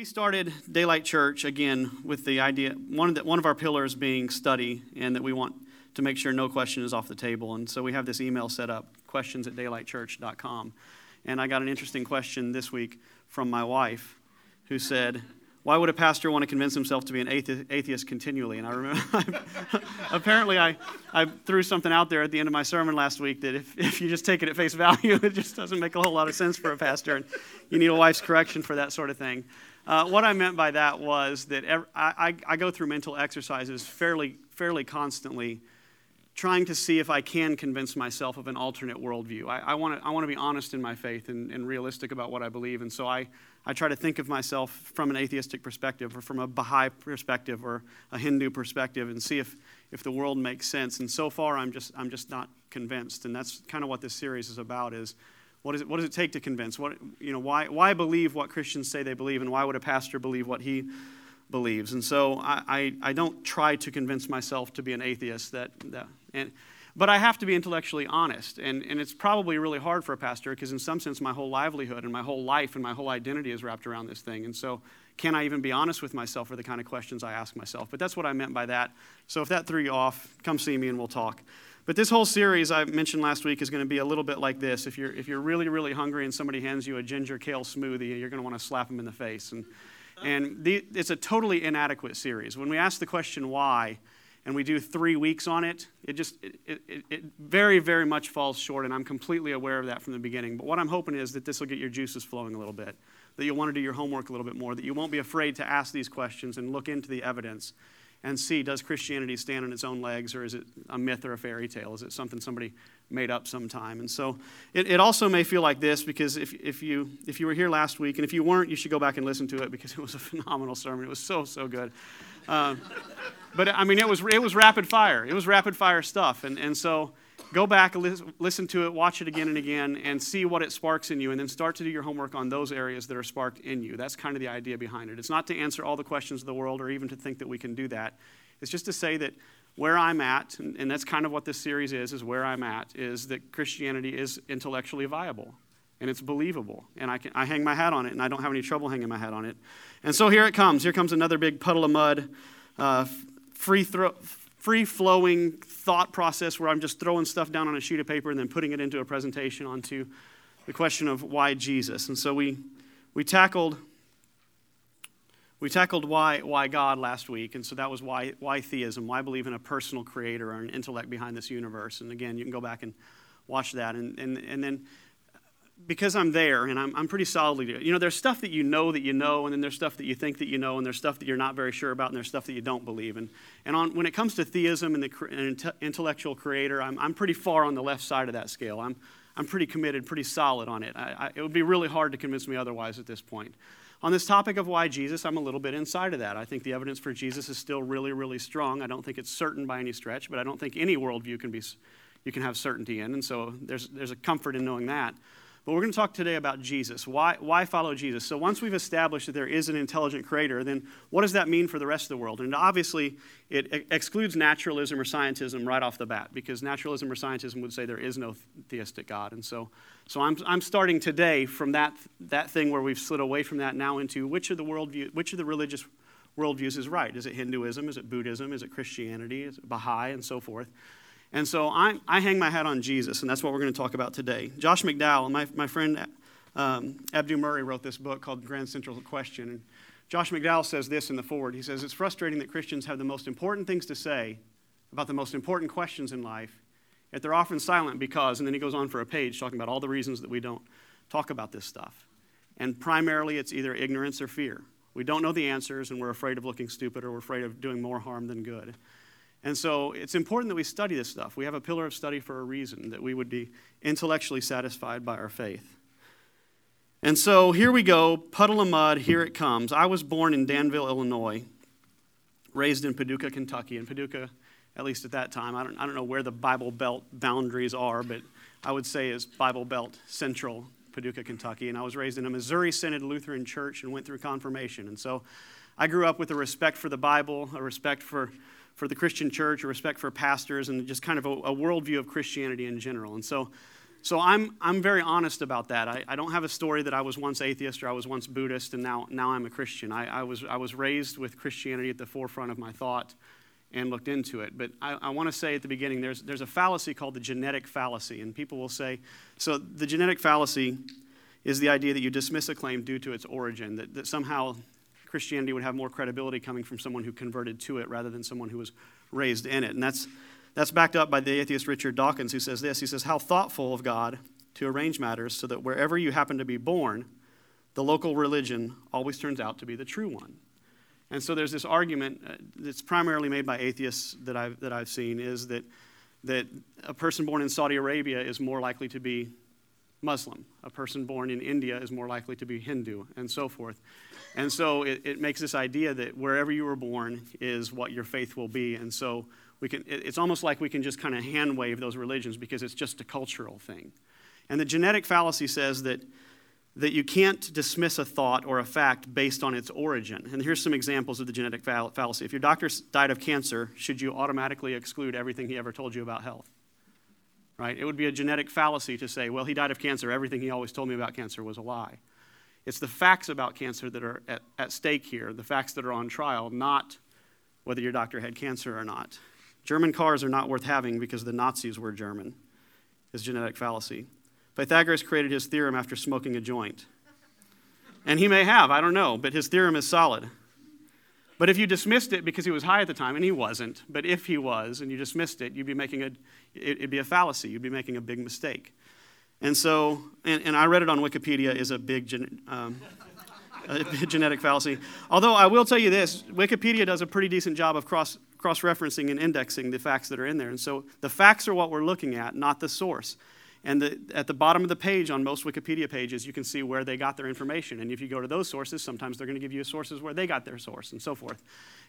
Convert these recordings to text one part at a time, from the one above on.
We started Daylight Church again with the idea, one of, the, one of our pillars being study, and that we want to make sure no question is off the table. And so we have this email set up, questions at daylightchurch.com. And I got an interesting question this week from my wife who said, why would a pastor want to convince himself to be an atheist continually? And I remember, apparently, I, I threw something out there at the end of my sermon last week that if, if you just take it at face value, it just doesn't make a whole lot of sense for a pastor. And you need a wife's correction for that sort of thing. Uh, what I meant by that was that every, I, I, go through mental exercises fairly, fairly constantly, trying to see if I can convince myself of an alternate worldview. I, I want to be honest in my faith and, and realistic about what I believe. And so I, I try to think of myself from an atheistic perspective or from a Baha'i perspective or a Hindu perspective and see if, if the world makes sense. And so far, I'm just, I'm just not convinced. And that's kind of what this series is about is what, is it, what does it take to convince? What, you know, why, why believe what Christians say they believe and why would a pastor believe what he believes? And so I, I, I don't try to convince myself to be an atheist that, that and, but I have to be intellectually honest. And, and it's probably really hard for a pastor because, in some sense, my whole livelihood and my whole life and my whole identity is wrapped around this thing. And so, can I even be honest with myself are the kind of questions I ask myself? But that's what I meant by that. So, if that threw you off, come see me and we'll talk. But this whole series I mentioned last week is going to be a little bit like this. If you're, if you're really, really hungry and somebody hands you a ginger kale smoothie, you're going to want to slap them in the face. And, and the, it's a totally inadequate series. When we ask the question why, and we do three weeks on it, it just it, it, it, very, very much falls short, and I'm completely aware of that from the beginning. But what I'm hoping is that this will get your juices flowing a little bit, that you'll want to do your homework a little bit more, that you won't be afraid to ask these questions and look into the evidence and see does Christianity stand on its own legs, or is it a myth or a fairy tale? Is it something somebody made up sometime? And so it, it also may feel like this because if, if, you, if you were here last week, and if you weren't, you should go back and listen to it because it was a phenomenal sermon. It was so, so good. Um, but I mean, it was, it was rapid fire. It was rapid fire stuff. And, and so go back, listen to it, watch it again and again, and see what it sparks in you, and then start to do your homework on those areas that are sparked in you. That's kind of the idea behind it. It's not to answer all the questions of the world or even to think that we can do that. It's just to say that where I'm at, and, that's kind of what this series is, is where I'm at, is that Christianity is intellectually viable and it's believable. And I, can, I hang my hat on it, and I don't have any trouble hanging my hat on it. And so here it comes. Here comes another big puddle of mud, uh, free, throw, free flowing thought process where I'm just throwing stuff down on a sheet of paper and then putting it into a presentation onto the question of why Jesus. And so we, we tackled. We tackled why, why God last week, and so that was why, why theism, why believe in a personal creator or an intellect behind this universe. And again, you can go back and watch that. And, and, and then because I'm there and I'm, I'm pretty solidly, you know, there's stuff that you know that you know, and then there's stuff that you think that you know, and there's stuff that you're not very sure about, and there's stuff that you don't believe. And, and on, when it comes to theism and the and intellectual creator, I'm, I'm pretty far on the left side of that scale. I'm, I'm pretty committed, pretty solid on it. I, I, it would be really hard to convince me otherwise at this point. On this topic of why Jesus, I'm a little bit inside of that. I think the evidence for Jesus is still really, really strong. I don't think it's certain by any stretch, but I don't think any worldview can be, you can have certainty in. And so there's, there's a comfort in knowing that. But we're going to talk today about Jesus. Why, why follow Jesus? So, once we've established that there is an intelligent creator, then what does that mean for the rest of the world? And obviously, it excludes naturalism or scientism right off the bat, because naturalism or scientism would say there is no theistic God. And so, so I'm, I'm starting today from that, that thing where we've slid away from that now into which of the worldview, which of the religious worldviews is right? Is it Hinduism? Is it Buddhism? Is it Christianity? Is it Baha'i? And so forth. And so I, I hang my hat on Jesus, and that's what we're going to talk about today. Josh McDowell, my, my friend um, Abdu Murray wrote this book called Grand Central Question. And Josh McDowell says this in the foreword. He says, It's frustrating that Christians have the most important things to say about the most important questions in life, yet they're often silent because, and then he goes on for a page talking about all the reasons that we don't talk about this stuff. And primarily it's either ignorance or fear. We don't know the answers, and we're afraid of looking stupid or we're afraid of doing more harm than good. And so it's important that we study this stuff. We have a pillar of study for a reason, that we would be intellectually satisfied by our faith. And so here we go, puddle of mud, here it comes. I was born in Danville, Illinois, raised in Paducah, Kentucky. And Paducah, at least at that time, I don't, I don't know where the Bible Belt boundaries are, but I would say is Bible Belt Central, Paducah, Kentucky. And I was raised in a Missouri Synod Lutheran church and went through confirmation. And so I grew up with a respect for the Bible, a respect for for the Christian church, a respect for pastors, and just kind of a, a worldview of Christianity in general. And so so I'm, I'm very honest about that. I, I don't have a story that I was once atheist or I was once Buddhist and now, now I'm a Christian. I, I, was, I was raised with Christianity at the forefront of my thought and looked into it. But I, I want to say at the beginning there's, there's a fallacy called the genetic fallacy. And people will say, so the genetic fallacy is the idea that you dismiss a claim due to its origin, that, that somehow Christianity would have more credibility coming from someone who converted to it rather than someone who was raised in it. And that's, that's backed up by the atheist Richard Dawkins, who says this He says, How thoughtful of God to arrange matters so that wherever you happen to be born, the local religion always turns out to be the true one. And so there's this argument uh, that's primarily made by atheists that I've, that I've seen is that, that a person born in Saudi Arabia is more likely to be Muslim. A person born in India is more likely to be Hindu, and so forth. And so it, it makes this idea that wherever you were born is what your faith will be. And so we can, it's almost like we can just kind of hand wave those religions because it's just a cultural thing. And the genetic fallacy says that, that you can't dismiss a thought or a fact based on its origin. And here's some examples of the genetic fallacy. If your doctor died of cancer, should you automatically exclude everything he ever told you about health? Right? It would be a genetic fallacy to say, well, he died of cancer. Everything he always told me about cancer was a lie. It's the facts about cancer that are at, at stake here, the facts that are on trial, not whether your doctor had cancer or not. German cars are not worth having because the Nazis were German, is genetic fallacy. Pythagoras created his theorem after smoking a joint. And he may have, I don't know, but his theorem is solid. But if you dismissed it because he was high at the time, and he wasn't, but if he was, and you dismissed it, you'd be making a, it'd be a fallacy. You'd be making a big mistake. And so, and, and I read it on Wikipedia, is a big um, a genetic fallacy. Although I will tell you this, Wikipedia does a pretty decent job of cross cross referencing and indexing the facts that are in there. And so the facts are what we're looking at, not the source. And the, at the bottom of the page on most Wikipedia pages, you can see where they got their information. And if you go to those sources, sometimes they're going to give you sources where they got their source and so forth.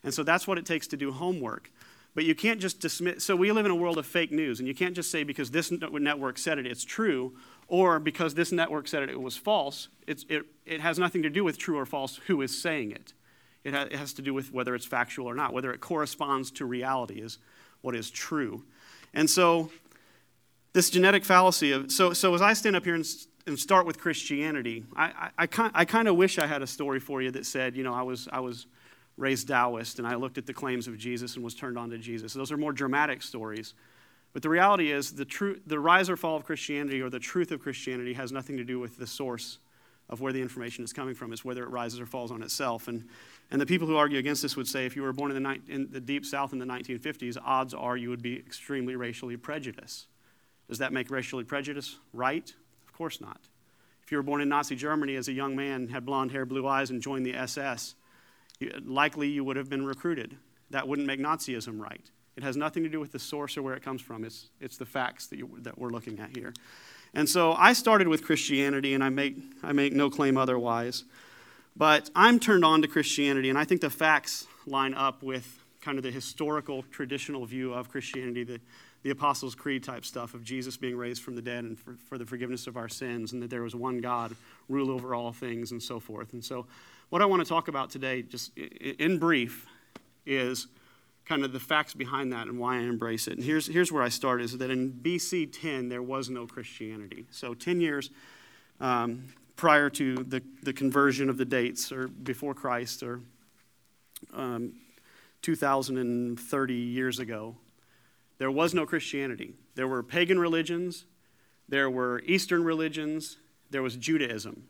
And so that's what it takes to do homework. But you can't just dismiss. So we live in a world of fake news, and you can't just say because this network said it, it's true, or because this network said it, it was false. It's, it, it has nothing to do with true or false who is saying it. It, ha- it has to do with whether it's factual or not, whether it corresponds to reality is what is true. And so, this genetic fallacy of so, so as I stand up here and, and start with Christianity, I, I, I, I kind of wish I had a story for you that said, you know, I was, I was raised Taoist and I looked at the claims of Jesus and was turned on to Jesus. Those are more dramatic stories. But the reality is, the, tru- the rise or fall of Christianity or the truth of Christianity has nothing to do with the source of where the information is coming from. It's whether it rises or falls on itself. And and the people who argue against this would say if you were born in the, ni- in the deep south in the 1950s, odds are you would be extremely racially prejudiced. Does that make racially prejudice right? Of course not. If you were born in Nazi Germany as a young man, had blonde hair, blue eyes, and joined the SS, you, likely you would have been recruited. That wouldn't make Nazism right. It has nothing to do with the source or where it comes from. It's, it's the facts that, you, that we're looking at here. And so I started with Christianity, and I make, I make no claim otherwise. But I'm turned on to Christianity, and I think the facts line up with kind of the historical, traditional view of Christianity, the, the Apostles' Creed type stuff of Jesus being raised from the dead and for, for the forgiveness of our sins, and that there was one God, rule over all things, and so forth. And so, what I want to talk about today, just in brief, is kind of the facts behind that and why I embrace it. And here's, here's where I start is that in BC 10, there was no Christianity. So, 10 years um, prior to the, the conversion of the dates or before Christ or um, 2,030 years ago, there was no Christianity. There were pagan religions, there were Eastern religions, there was Judaism.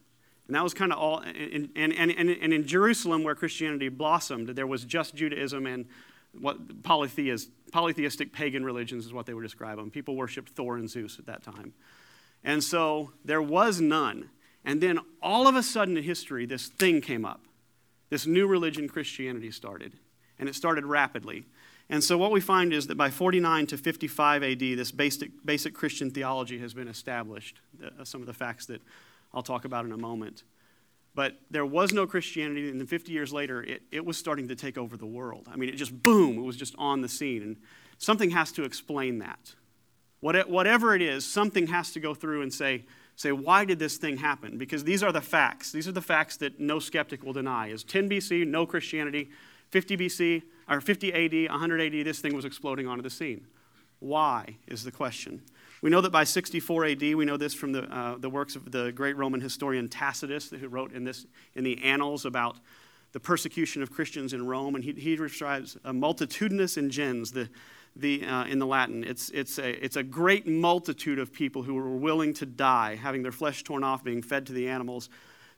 And that was kind of all, and, and, and, and in Jerusalem, where Christianity blossomed, there was just Judaism and what polytheist, polytheistic pagan religions is what they would describe them. People worshiped Thor and Zeus at that time. And so there was none. And then all of a sudden in history, this thing came up. This new religion, Christianity, started. And it started rapidly. And so what we find is that by 49 to 55 AD, this basic, basic Christian theology has been established. Uh, some of the facts that I'll talk about in a moment. But there was no Christianity, and then 50 years later, it, it was starting to take over the world. I mean, it just boom, it was just on the scene. And something has to explain that. What, whatever it is, something has to go through and say, say, why did this thing happen? Because these are the facts. These are the facts that no skeptic will deny. Is 10 BC, no Christianity. 50 BC, or 50 AD, 100 AD, this thing was exploding onto the scene. Why is the question. We know that by 64 AD, we know this from the, uh, the works of the great Roman historian Tacitus, who wrote in, this, in the Annals about the persecution of Christians in Rome, and he, he describes a multitudinous ingens, the, the, uh, in the Latin. It's, it's, a, it's a great multitude of people who were willing to die, having their flesh torn off, being fed to the animals,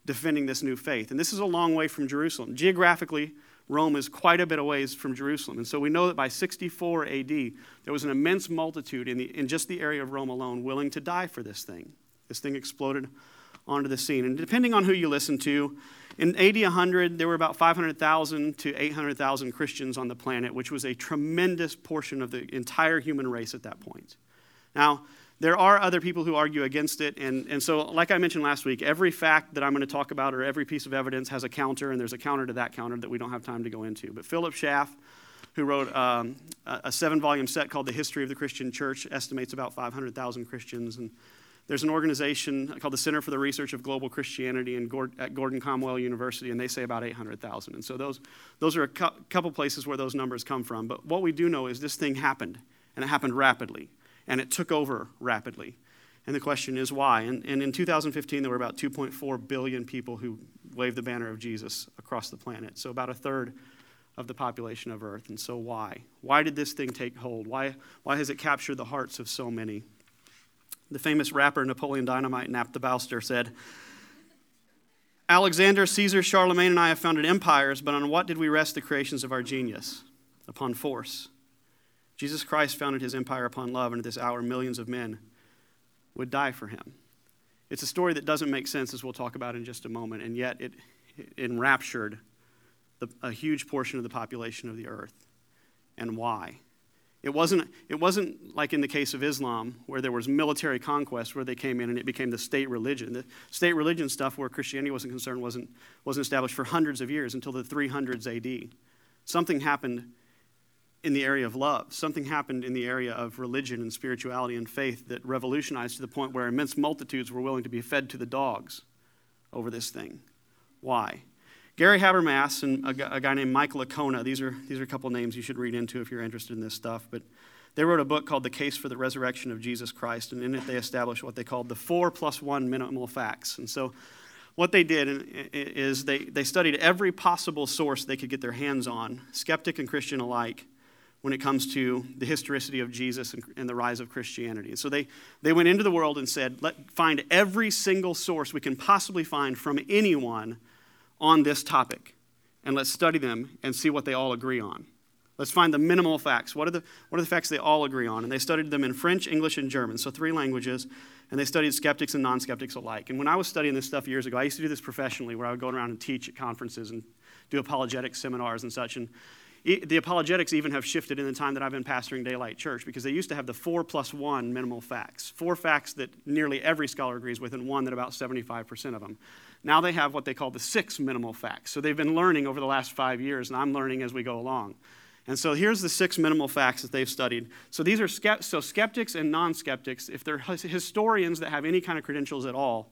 defending this new faith. And this is a long way from Jerusalem. Geographically, Rome is quite a bit away from Jerusalem. And so we know that by 64 AD, there was an immense multitude in, the, in just the area of Rome alone willing to die for this thing. This thing exploded onto the scene. And depending on who you listen to, in AD 100, there were about 500,000 to 800,000 Christians on the planet, which was a tremendous portion of the entire human race at that point. Now, there are other people who argue against it. And, and so, like I mentioned last week, every fact that I'm going to talk about or every piece of evidence has a counter, and there's a counter to that counter that we don't have time to go into. But Philip Schaff, who wrote um, a seven volume set called The History of the Christian Church, estimates about 500,000 Christians. And there's an organization called the Center for the Research of Global Christianity in Gord- at Gordon Conwell University, and they say about 800,000. And so, those, those are a cu- couple places where those numbers come from. But what we do know is this thing happened, and it happened rapidly and it took over rapidly. And the question is why? And, and in 2015, there were about 2.4 billion people who waved the banner of Jesus across the planet. So about a third of the population of Earth. And so why? Why did this thing take hold? Why, why has it captured the hearts of so many? The famous rapper Napoleon Dynamite, Nap the Bowster, said, Alexander, Caesar, Charlemagne, and I have founded empires, but on what did we rest the creations of our genius? Upon force. Jesus Christ founded his empire upon love, and at this hour, millions of men would die for him. It's a story that doesn't make sense, as we'll talk about in just a moment, and yet it, it enraptured the, a huge portion of the population of the earth. And why? It wasn't, it wasn't like in the case of Islam, where there was military conquest, where they came in and it became the state religion. The state religion stuff, where Christianity wasn't concerned, wasn't, wasn't established for hundreds of years until the 300s AD. Something happened in the area of love. Something happened in the area of religion and spirituality and faith that revolutionized to the point where immense multitudes were willing to be fed to the dogs over this thing. Why? Gary Habermas and a, guy named Michael Licona, these are, these are a couple names you should read into if you're interested in this stuff, but they wrote a book called The Case for the Resurrection of Jesus Christ, and in it they established what they called the four plus one minimal facts. And so what they did is they, they studied every possible source they could get their hands on, skeptic and Christian alike, when it comes to the historicity of Jesus and, and, the rise of Christianity. And so they, they went into the world and said, let find every single source we can possibly find from anyone on this topic. And let's study them and see what they all agree on. Let's find the minimal facts. What are the, what are the facts they all agree on? And they studied them in French, English, and German, so three languages. And they studied skeptics and non skeptics alike. And when I was studying this stuff years ago, I used to do this professionally where I would go around and teach at conferences and do apologetic seminars and such. And the apologetics even have shifted in the time that I've been pastoring Daylight Church because they used to have the four plus one minimal facts, four facts that nearly every scholar agrees with, and one that about 75% of them. Now they have what they call the six minimal facts. So they've been learning over the last five years, and I'm learning as we go along. And so here's the six minimal facts that they've studied. So these are so skeptics and non-skeptics. If they're historians that have any kind of credentials at all,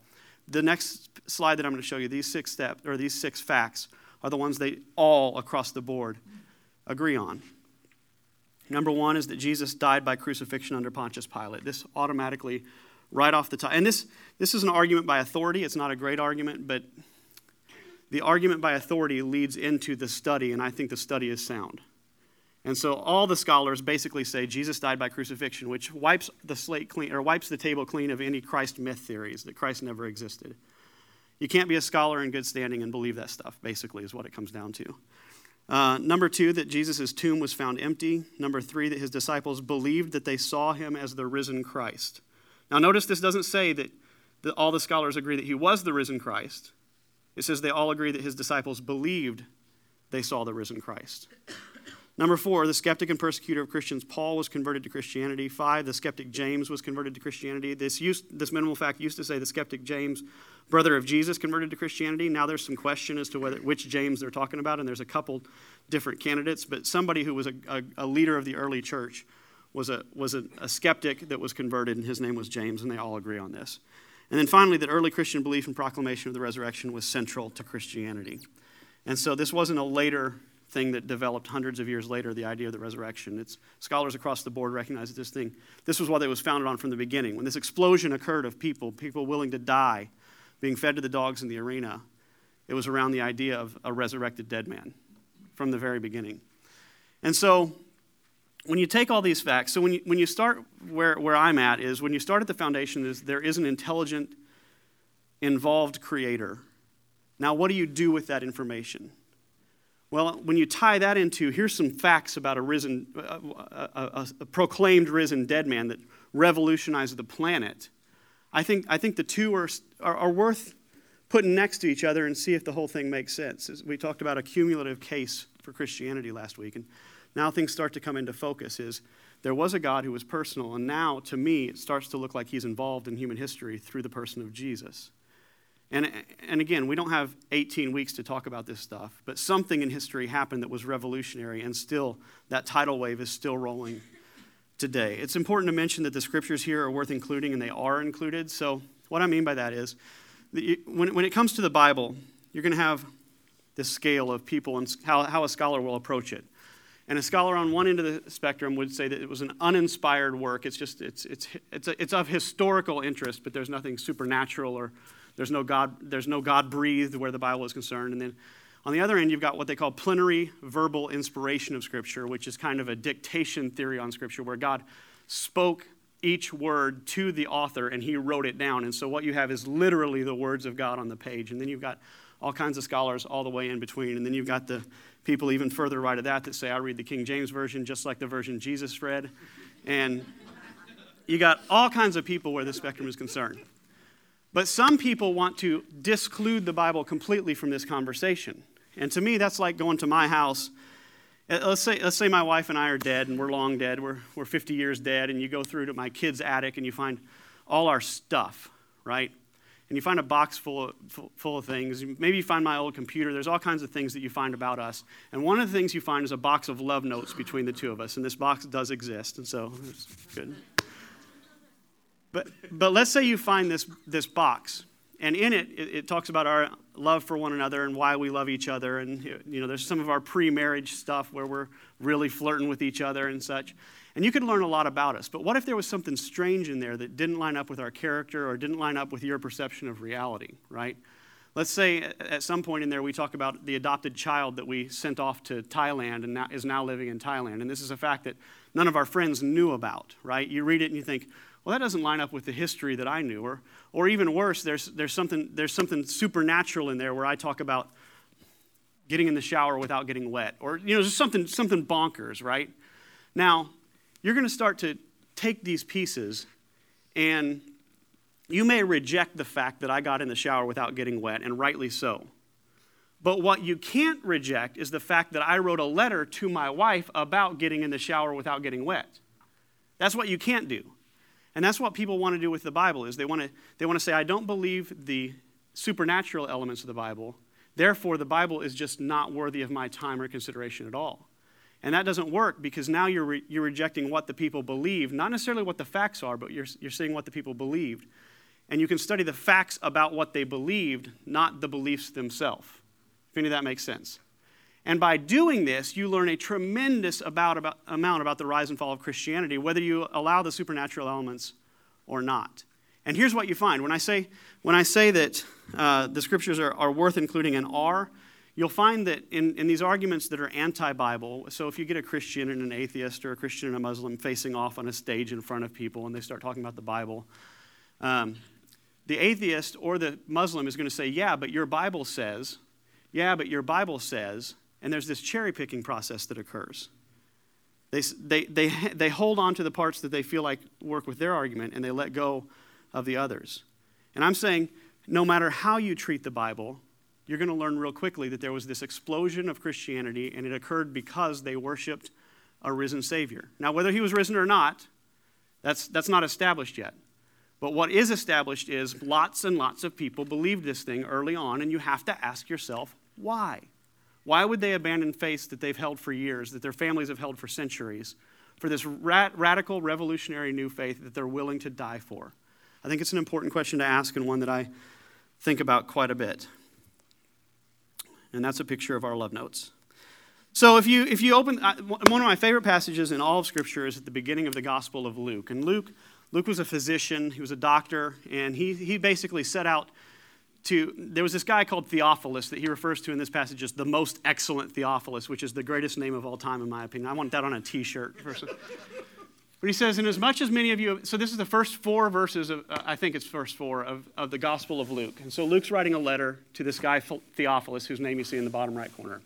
the next slide that I'm going to show you, these six steps or these six facts, are the ones they all across the board agree on. Number one is that Jesus died by crucifixion under Pontius Pilate. This automatically, right off the top, and this, this is an argument by authority. It's not a great argument, but the argument by authority leads into the study, and I think the study is sound. And so all the scholars basically say Jesus died by crucifixion, which wipes the slate clean or wipes the table clean of any Christ myth theories that Christ never existed. You can't be a scholar in good standing and believe that stuff, basically, is what it comes down to. Uh, number two, that Jesus' tomb was found empty. Number three, that his disciples believed that they saw him as the risen Christ. Now, notice this doesn't say that, that all the scholars agree that he was the risen Christ. It says they all agree that his disciples believed they saw the risen Christ. Number four, the skeptic and persecutor of Christians, Paul was converted to Christianity. Five, the skeptic James was converted to Christianity. This, used, this minimal fact used to say the skeptic James, brother of Jesus, converted to Christianity. Now there's some question as to whether, which James they're talking about, and there's a couple different candidates. But somebody who was a, a, a leader of the early church was, a, was a, a skeptic that was converted, and his name was James, and they all agree on this. And then finally, that early Christian belief and proclamation of the resurrection was central to Christianity. And so this wasn't a later thing that developed hundreds of years later, the idea of the resurrection. It's, scholars across the board recognize that this thing, this was what it was founded on from the beginning. When this explosion occurred of people, people willing to die, being fed to the dogs in the arena, it was around the idea of a resurrected dead man from the very beginning. And so, when you take all these facts, so when you, when you start where, where I'm at, is when you start at the foundation, is there is an intelligent, involved creator. Now, what do you do with that information? Well, when you tie that into here's some facts about a risen, a, a, a, proclaimed risen dead man that revolutionized the planet, I think, I think the two are, are, are worth putting next to each other and see if the whole thing makes sense. We talked about a cumulative case for Christianity last week, and now things start to come into focus. Is there was a God who was personal, and now to me it starts to look like he's involved in human history through the person of Jesus. And, and again, we don't have 18 weeks to talk about this stuff, but something in history happened that was revolutionary, and still, that tidal wave is still rolling today. It's important to mention that the scriptures here are worth including, and they are included. So, what I mean by that is, when, when it comes to the Bible, you're going to have this scale of people and how, how a scholar will approach it. And a scholar on one end of the spectrum would say that it was an uninspired work. It's just, it's, it's, it's, it's of historical interest, but there's nothing supernatural or there's no God, there's no God breathed where the Bible is concerned. And then on the other end, you've got what they call plenary verbal inspiration of Scripture, which is kind of a dictation theory on Scripture where God spoke each word to the author and he wrote it down. And so what you have is literally the words of God on the page. And then you've got all kinds of scholars all the way in between. And then you've got the people even further right of that that say, I read the King James Version just like the version Jesus read. And you got all kinds of people where the spectrum is concerned. But some people want to disclude the Bible completely from this conversation. And to me, that's like going to my house. Uh, let's say, let's say my wife and I are dead and we're long dead. We're, we're 50 years dead, and you go through to my kid's attic and you find all our stuff, right? And you find a box full of, full of things. Maybe you find my old computer. There's all kinds of things that you find about us. And one of the things you find is a box of love notes between the two of us. And this box does exist, and so it's good. But, but let's say you find this, this box, and in it, it, it, talks about our love for one another and why we love each other. And, you know, there's some of our pre marriage stuff where we're really flirting with each other and such. And you could learn a lot about us. But what if there was something strange in there that didn't line up with our character or didn't line up with your perception of reality, right? Let's say at some point in there we talk about the adopted child that we sent off to Thailand and now, is now living in Thailand. And this is a fact that none of our friends knew about, right? You read it and you think, well, that doesn't line up with the history that I knew. Or, or even worse, there's, there's, something, there's something supernatural in there where I talk about getting in the shower without getting wet. Or, you know, just something, something bonkers, right? Now, you're going to start to take these pieces and you may reject the fact that I got in the shower without getting wet, and rightly so. But what you can't reject is the fact that I wrote a letter to my wife about getting in the shower without getting wet. That's what you can't do. And that's what people want to do with the Bible is they want to they want to say I don't believe the supernatural elements of the Bible. Therefore the Bible is just not worthy of my time or consideration at all. And that doesn't work because now you're, re- you're rejecting what the people believe, not necessarily what the facts are, but you're, you're saying what the people believed. And you can study the facts about what they believed, not the beliefs themselves. If any of that makes sense. And by doing this, you learn a tremendous about, about, amount about the rise and fall of Christianity, whether you allow the supernatural elements or not. And here's what you find when I say, when I say that uh, the scriptures are, are worth including an R, you'll find that in, in these arguments that are anti Bible, so if you get a Christian and an atheist or a Christian and a Muslim facing off on a stage in front of people and they start talking about the Bible, um, the atheist or the Muslim is going to say, Yeah, but your Bible says, yeah, but your Bible says, and there's this cherry picking process that occurs. They, they, they, they hold on to the parts that they feel like work with their argument and they let go of the others. And I'm saying, no matter how you treat the Bible, you're going to learn real quickly that there was this explosion of Christianity and it occurred because they worshiped a risen Savior. Now, whether he was risen or not, that's, that's not established yet. But what is established is lots and lots of people believed this thing early on, and you have to ask yourself, why? Why would they abandon faiths that they've held for years, that their families have held for centuries, for this radical, revolutionary new faith that they're willing to die for? I think it's an important question to ask and one that I think about quite a bit. And that's a picture of our love notes. So if you if you open one of my favorite passages in all of Scripture is at the beginning of the Gospel of Luke, and Luke Luke was a physician, he was a doctor, and he he basically set out to there was this guy called Theophilus that he refers to in this passage as the most excellent Theophilus, which is the greatest name of all time in my opinion. I want that on a T-shirt. But he says, and as much as many of you, so this is the first four verses of, uh, I think it's first four of, of the Gospel of Luke. And so Luke's writing a letter to this guy, Theophilus, whose name you see in the bottom right corner.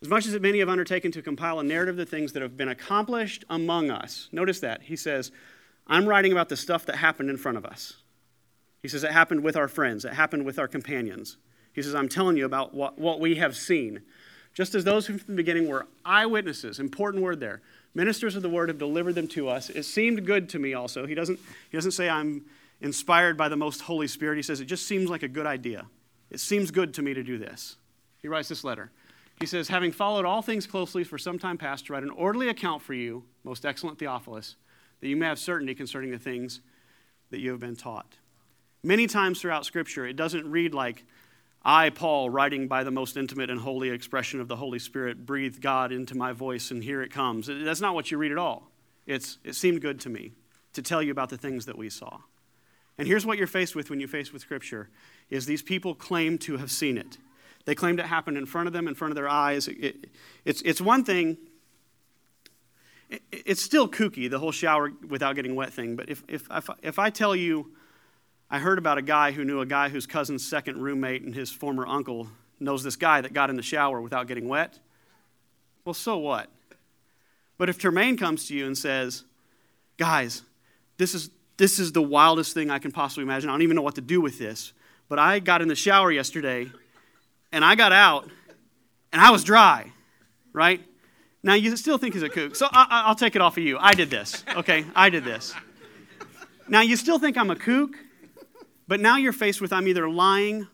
As much as many have undertaken to compile a narrative of the things that have been accomplished among us, notice that. He says, I'm writing about the stuff that happened in front of us. He says, it happened with our friends, it happened with our companions. He says, I'm telling you about what, what we have seen. Just as those from the beginning were eyewitnesses, important word there, Ministers of the word have delivered them to us. It seemed good to me also. He doesn't, he doesn't say I'm inspired by the most Holy Spirit. He says it just seems like a good idea. It seems good to me to do this. He writes this letter. He says, Having followed all things closely for some time past, to write an orderly account for you, most excellent Theophilus, that you may have certainty concerning the things that you have been taught. Many times throughout Scripture, it doesn't read like I, Paul, writing by the most intimate and holy expression of the Holy Spirit, breathed God into my voice, and here it comes. That's not what you read at all. It's, it seemed good to me to tell you about the things that we saw. And here's what you're faced with when you face with Scripture, is these people claim to have seen it. They claimed it happened in front of them, in front of their eyes. It, it's, it's one thing, it, it's still kooky, the whole shower without getting wet thing, but if, if, if, if I tell you I heard about a guy who knew a guy whose cousin's second roommate and his former uncle knows this guy that got in the shower without getting wet. Well, so what? But if Termaine comes to you and says, Guys, this is, this is the wildest thing I can possibly imagine. I don't even know what to do with this. But I got in the shower yesterday and I got out and I was dry, right? Now you still think he's a kook. So I, will take it off of you. I did this, okay? I did this. Now you still think I'm a kook? But now you're faced with I'm either lying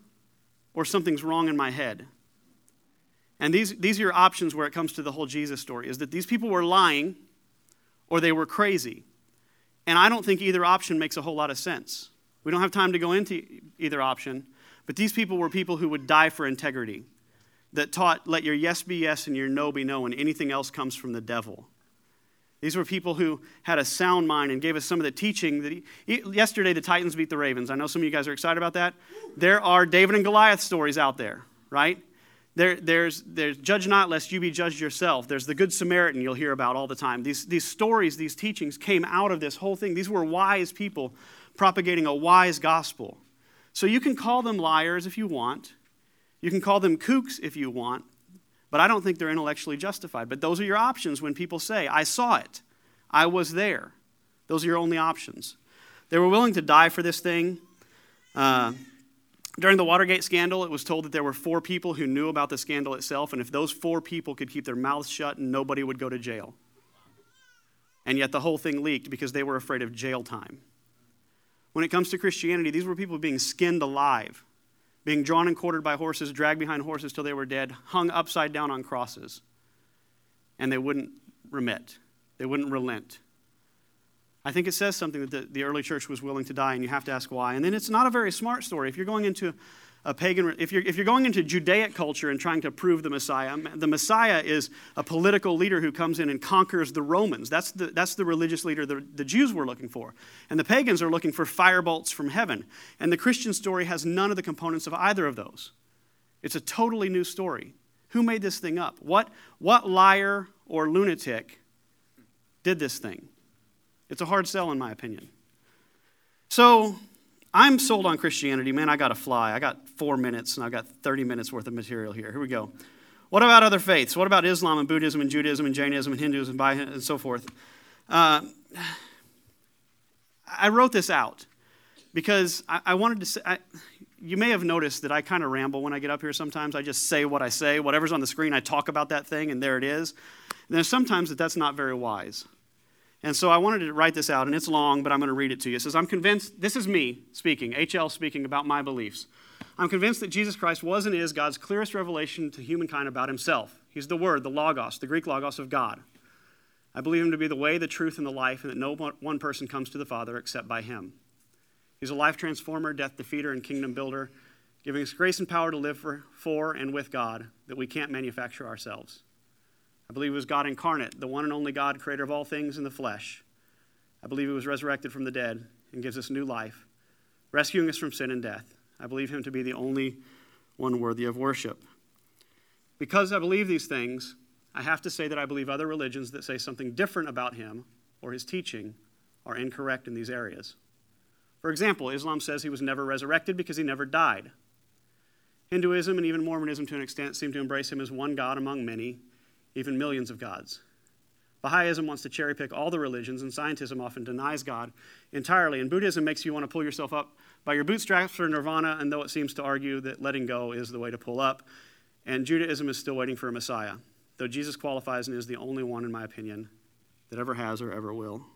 or something's wrong in my head. And these, these are your options where it comes to the whole Jesus story is that these people were lying or they were crazy. And I don't think either option makes a whole lot of sense. We don't have time to go into either option, but these people were people who would die for integrity, that taught, let your yes be yes and your no be no, and anything else comes from the devil. These were people who had a sound mind and gave us some of the teaching that he, yesterday the Titans beat the Ravens. I know some of you guys are excited about that. There are David and Goliath stories out there, right? There, there's, there's judge not lest you be judged yourself. There's the Good Samaritan you'll hear about all the time. These, these stories, these teachings came out of this whole thing. These were wise people propagating a wise gospel. So you can call them liars if you want. You can call them kooks if you want. But I don't think they're intellectually justified. But those are your options when people say, I saw it, I was there. Those are your only options. They were willing to die for this thing. Uh, during the Watergate scandal, it was told that there were four people who knew about the scandal itself, and if those four people could keep their mouths shut, nobody would go to jail. And yet the whole thing leaked because they were afraid of jail time. When it comes to Christianity, these were people being skinned alive being drawn and quartered by horses, dragged behind horses till they were dead, hung upside down on crosses. And they wouldn't remit, they wouldn't relent. I think it says something that the, the early church was willing to die, and you have to ask why. And then it's not a very smart story. If you're going into a pagan, if you're, if you're going into Judaic culture and trying to prove the Messiah, the Messiah is a political leader who comes in and conquers the Romans. That's the, that's the religious leader the, the Jews were looking for. And the pagans are looking for firebolts from heaven. And the Christian story has none of the components of either of those. It's a totally new story. Who made this thing up? What, what liar or lunatic did this thing? It's a hard sell, in my opinion. So, I'm sold on Christianity, man. I got to fly. I got four minutes and I've got 30 minutes worth of material here. Here we go. What about other faiths? What about Islam and Buddhism and Judaism and Jainism and Hinduism and so forth? Uh, I wrote this out because I, I wanted to say, I, you may have noticed that I kind of ramble when I get up here sometimes. I just say what I say. Whatever's on the screen, I talk about that thing, and there it is. And there's sometimes that that's not very wise. And so I wanted to write this out, and it's long, but I'm going to read it to you. It says, I'm convinced, this is me speaking, HL speaking about my beliefs. I'm convinced that Jesus Christ was and is God's clearest revelation to humankind about himself. He's the Word, the Logos, the Greek Logos of God. I believe him to be the way, the truth, and the life, and that no one person comes to the Father except by him. He's a life transformer, death defeater, and kingdom builder, giving us grace and power to live for, for and with God that we can't manufacture ourselves. I believe he was God incarnate, the one and only God, creator of all things in the flesh. I believe he was resurrected from the dead and gives us new life, rescuing us from sin and death. I believe him to be the only one worthy of worship. Because I believe these things, I have to say that I believe other religions that say something different about him or his teaching are incorrect in these areas. For example, Islam says he was never resurrected because he never died. Hinduism and even Mormonism, to an extent, seem to embrace him as one God among many, even millions of gods. Baha'ism wants to cherry pick all the religions, and scientism often denies God entirely. And Buddhism makes you want to pull yourself up by your bootstraps for nirvana, and though it seems to argue that letting go is the way to pull up, and Judaism is still waiting for a Messiah, though Jesus qualifies and is the only one, in my opinion, that ever has or ever will.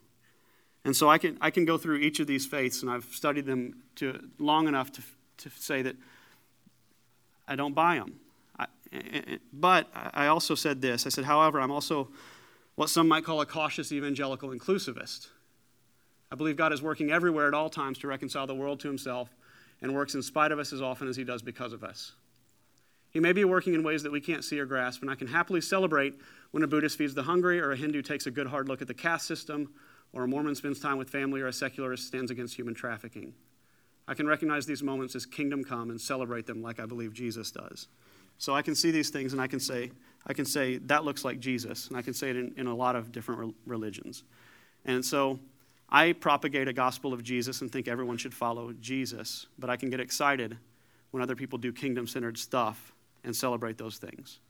And so I can, I can go through each of these faiths, and I've studied them to, long enough to, to say that I don't buy them. I, eh, eh, but I also said this I said, however, I'm also what some might call a cautious evangelical inclusivist. I believe God is working everywhere at all times to reconcile the world to himself and works in spite of us as often as he does because of us. He may be working in ways that we can't see or grasp, and I can happily celebrate when a Buddhist feeds the hungry, or a Hindu takes a good hard look at the caste system, or a Mormon spends time with family, or a secularist stands against human trafficking. I can recognize these moments as kingdom come and celebrate them like I believe Jesus does. So I can see these things and I can say, I can say that looks like Jesus, and I can say it in, in a lot of different religions. And so I propagate a gospel of Jesus and think everyone should follow Jesus, but I can get excited when other people do kingdom centered stuff and celebrate those things.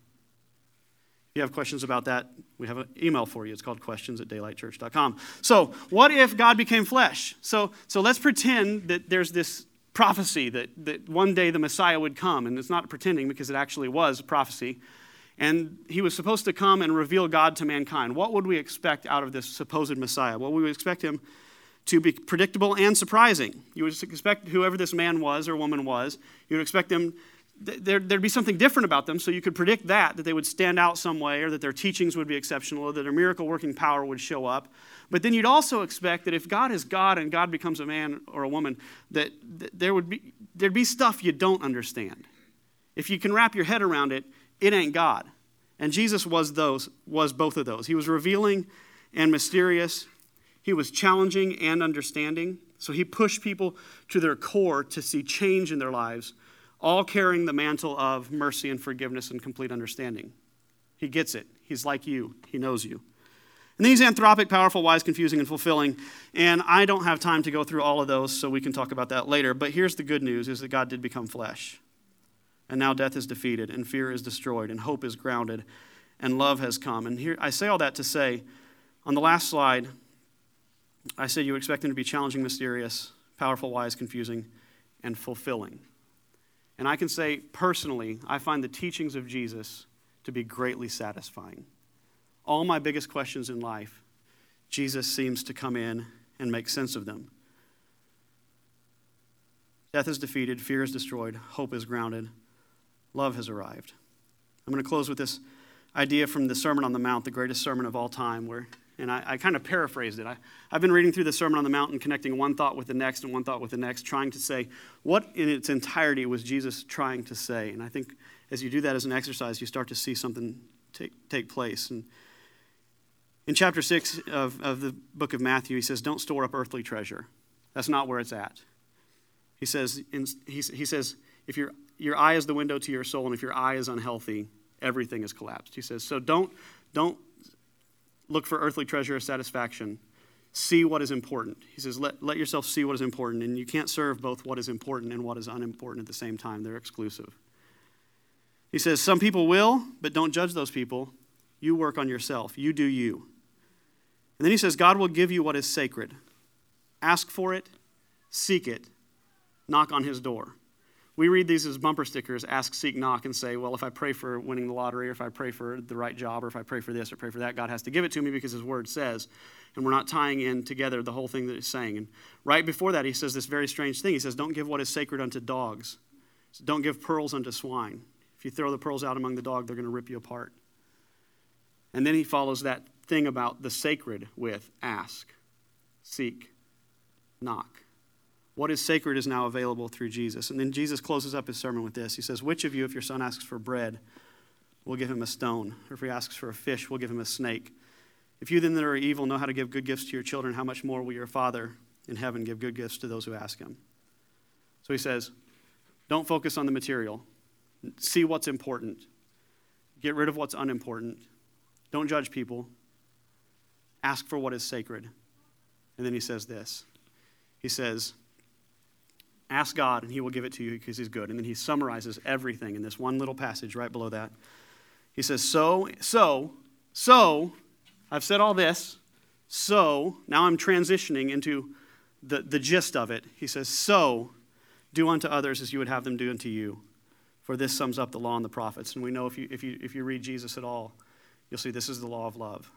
If you have questions about that, we have an email for you. It's called questions at daylightchurch.com. So, what if God became flesh? So, so let's pretend that there's this prophecy that, that one day the Messiah would come, and it's not pretending because it actually was a prophecy. And he was supposed to come and reveal God to mankind. What would we expect out of this supposed Messiah? Well, we would expect him to be predictable and surprising. You would expect whoever this man was or woman was, you would expect them there, would be something different about them, so you could predict that, that they would stand out some way, or that their teachings would be exceptional, or that their miracle working power would show up. But then you'd also expect that if God is God and God becomes a man or a woman, that, there would be, there'd be stuff you don't understand. If you can wrap your head around it, it ain't God. And Jesus was those, was both of those. He was revealing and mysterious. He was challenging and understanding. So he pushed people to their core to see change in their lives all carrying the mantle of mercy and forgiveness and complete understanding. He gets it. He's like you, He knows you. And then he's anthropic, powerful, wise, confusing, and fulfilling. And I don't have time to go through all of those, so we can talk about that later. But here's the good news is that God did become flesh. And now death is defeated, and fear is destroyed, and hope is grounded, and love has come. And here I say all that to say, on the last slide, I said you expect him to be challenging, mysterious, powerful, wise, confusing, and fulfilling. And I can say personally, I find the teachings of Jesus to be greatly satisfying. All my biggest questions in life, Jesus seems to come in and make sense of them. Death is defeated, fear is destroyed, hope is grounded, love has arrived. I'm going to close with this idea from the Sermon on the Mount, the greatest sermon of all time, where and I, I, kind of paraphrased it. I, have been reading through the Sermon on the Mount and connecting one thought with the next and one thought with the next, trying to say what in its entirety was Jesus trying to say. And I think as you do that as an exercise, you start to see something take, take place. And in chapter 6 of, of the book of Matthew, he says, Don't store up earthly treasure. That's not where it's at. He says, in, he, he says if your, your eye is the window to your soul, and if your eye is unhealthy, everything is collapsed. He says, So don't, don't look for earthly treasure or satisfaction. See what is important. He says, let, let yourself see what is important. And you can't serve both what is important and what is unimportant at the same time, they're exclusive. He says, Some people will, but don't judge those people. You work on yourself, you do you. And then he says, God will give you what is sacred. Ask for it, seek it, knock on his door we read these as bumper stickers ask, seek, knock, and say, well, if I pray for winning the lottery, or if I pray for the right job, or if I pray for this or pray for that, God has to give it to me because His word says. And we're not tying in together the whole thing that He's saying. And right before that, He says this very strange thing He says, Don't give what is sacred unto dogs, don't give pearls unto swine. If you throw the pearls out among the dog, they're going to rip you apart. And then He follows that thing about the sacred with ask, seek, knock. What is sacred is now available through Jesus. And then Jesus closes up his sermon with this. He says, Which of you, if your son asks for bread, we'll give him a stone. Or if he asks for a fish, we'll give him a snake. If you then that are evil know how to give good gifts to your children, how much more will your Father in heaven give good gifts to those who ask him? So he says, don't focus on the material. See what's important. Get rid of what's unimportant. Don't judge people. Ask for what is sacred. And then he says this He says, Ask God, and he will give it to you because he's good. And then he summarizes everything in this one little passage right below that. He says, So, so, so, I've said all this. So, now I'm transitioning into the, the gist of it. He says, So, do unto others as you would have them do unto you. For this sums up the law and the prophets. And we know if you, if you, if you read Jesus at all, you'll see this is the law of love.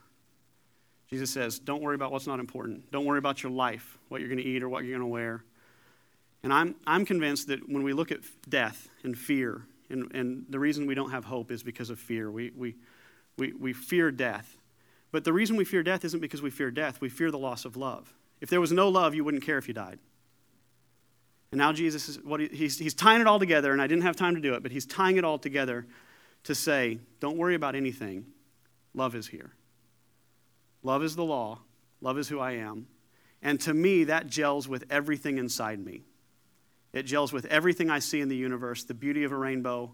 Jesus says, Don't worry about what's not important. Don't worry about your life, what you're going to eat or what you're going to wear. And I'm, I'm convinced that when we look at death and fear, and, and the reason we don't have hope is because of fear. We, we, we, we fear death. But the reason we fear death isn't because we fear death, we fear the loss of love. If there was no love, you wouldn't care if you died. And now Jesus is what he, he's, he's tying it all together, and I didn't have time to do it, but he's tying it all together to say, don't worry about anything. Love is here. Love is the law. Love is who I am. And to me, that gels with everything inside me. It gels with everything I see in the universe the beauty of a rainbow,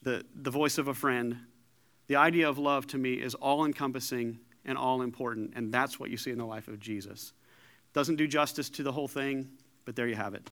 the, the voice of a friend. The idea of love to me is all encompassing and all important, and that's what you see in the life of Jesus. Doesn't do justice to the whole thing, but there you have it.